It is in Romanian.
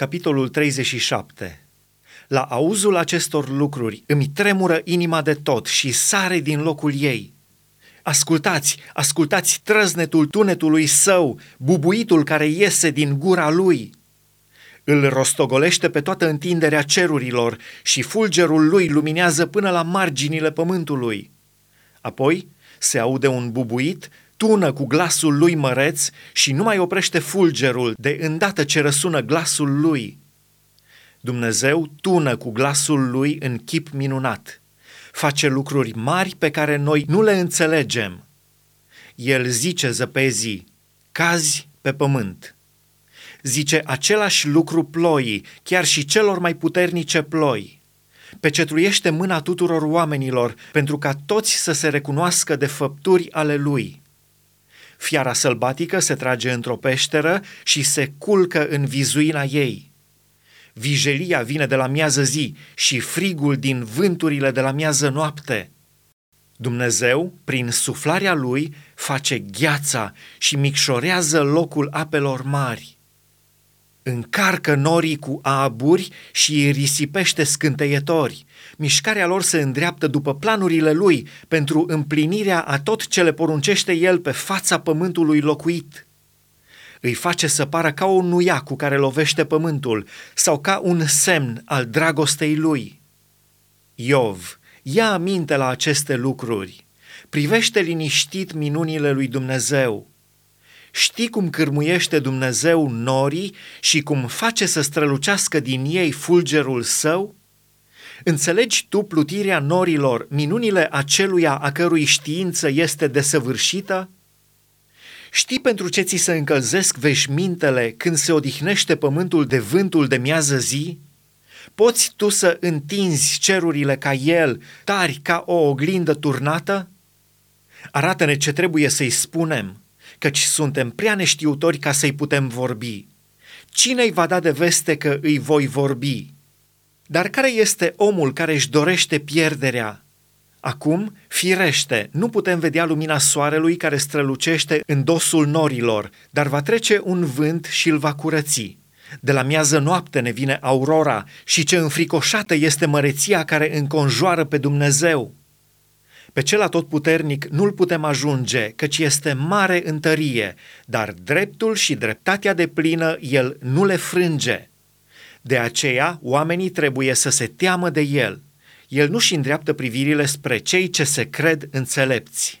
Capitolul 37 La auzul acestor lucruri îmi tremură inima de tot și sare din locul ei. Ascultați, ascultați trăznetul tunetului său, bubuitul care iese din gura lui. Îl rostogolește pe toată întinderea cerurilor și fulgerul lui luminează până la marginile pământului. Apoi se aude un bubuit, tună cu glasul lui măreț și nu mai oprește fulgerul de îndată ce răsună glasul lui. Dumnezeu tună cu glasul lui în chip minunat. Face lucruri mari pe care noi nu le înțelegem. El zice zăpezii, cazi pe pământ. Zice același lucru ploii, chiar și celor mai puternice ploi. Pecetruiește mâna tuturor oamenilor pentru ca toți să se recunoască de făpturi ale lui. Fiara sălbatică se trage într-o peșteră și se culcă în vizuina ei. Vijelia vine de la miază zi și frigul din vânturile de la miază noapte. Dumnezeu, prin suflarea lui, face gheața și micșorează locul apelor mari încarcă norii cu aburi și îi risipește scânteietori. Mișcarea lor se îndreaptă după planurile lui pentru împlinirea a tot ce le poruncește el pe fața pământului locuit. Îi face să pară ca o nuia cu care lovește pământul sau ca un semn al dragostei lui. Iov, ia aminte la aceste lucruri. Privește liniștit minunile lui Dumnezeu Știi cum cârmuiește Dumnezeu norii și cum face să strălucească din ei fulgerul său? Înțelegi tu plutirea norilor, minunile aceluia a cărui știință este desăvârșită? Știi pentru ce ți se încălzesc veșmintele când se odihnește pământul de vântul de miază zi? Poți tu să întinzi cerurile ca el, tari ca o oglindă turnată? Arată-ne ce trebuie să-i spunem – căci suntem prea neștiutori ca să-i putem vorbi. Cine îi va da de veste că îi voi vorbi? Dar care este omul care își dorește pierderea? Acum, firește, nu putem vedea lumina soarelui care strălucește în dosul norilor, dar va trece un vânt și îl va curăți. De la miază noapte ne vine aurora și ce înfricoșată este măreția care înconjoară pe Dumnezeu. Pe cel atotputernic nu-l putem ajunge, căci este mare în tărie, dar dreptul și dreptatea de plină el nu le frânge. De aceea, oamenii trebuie să se teamă de el. El nu-și îndreaptă privirile spre cei ce se cred înțelepți.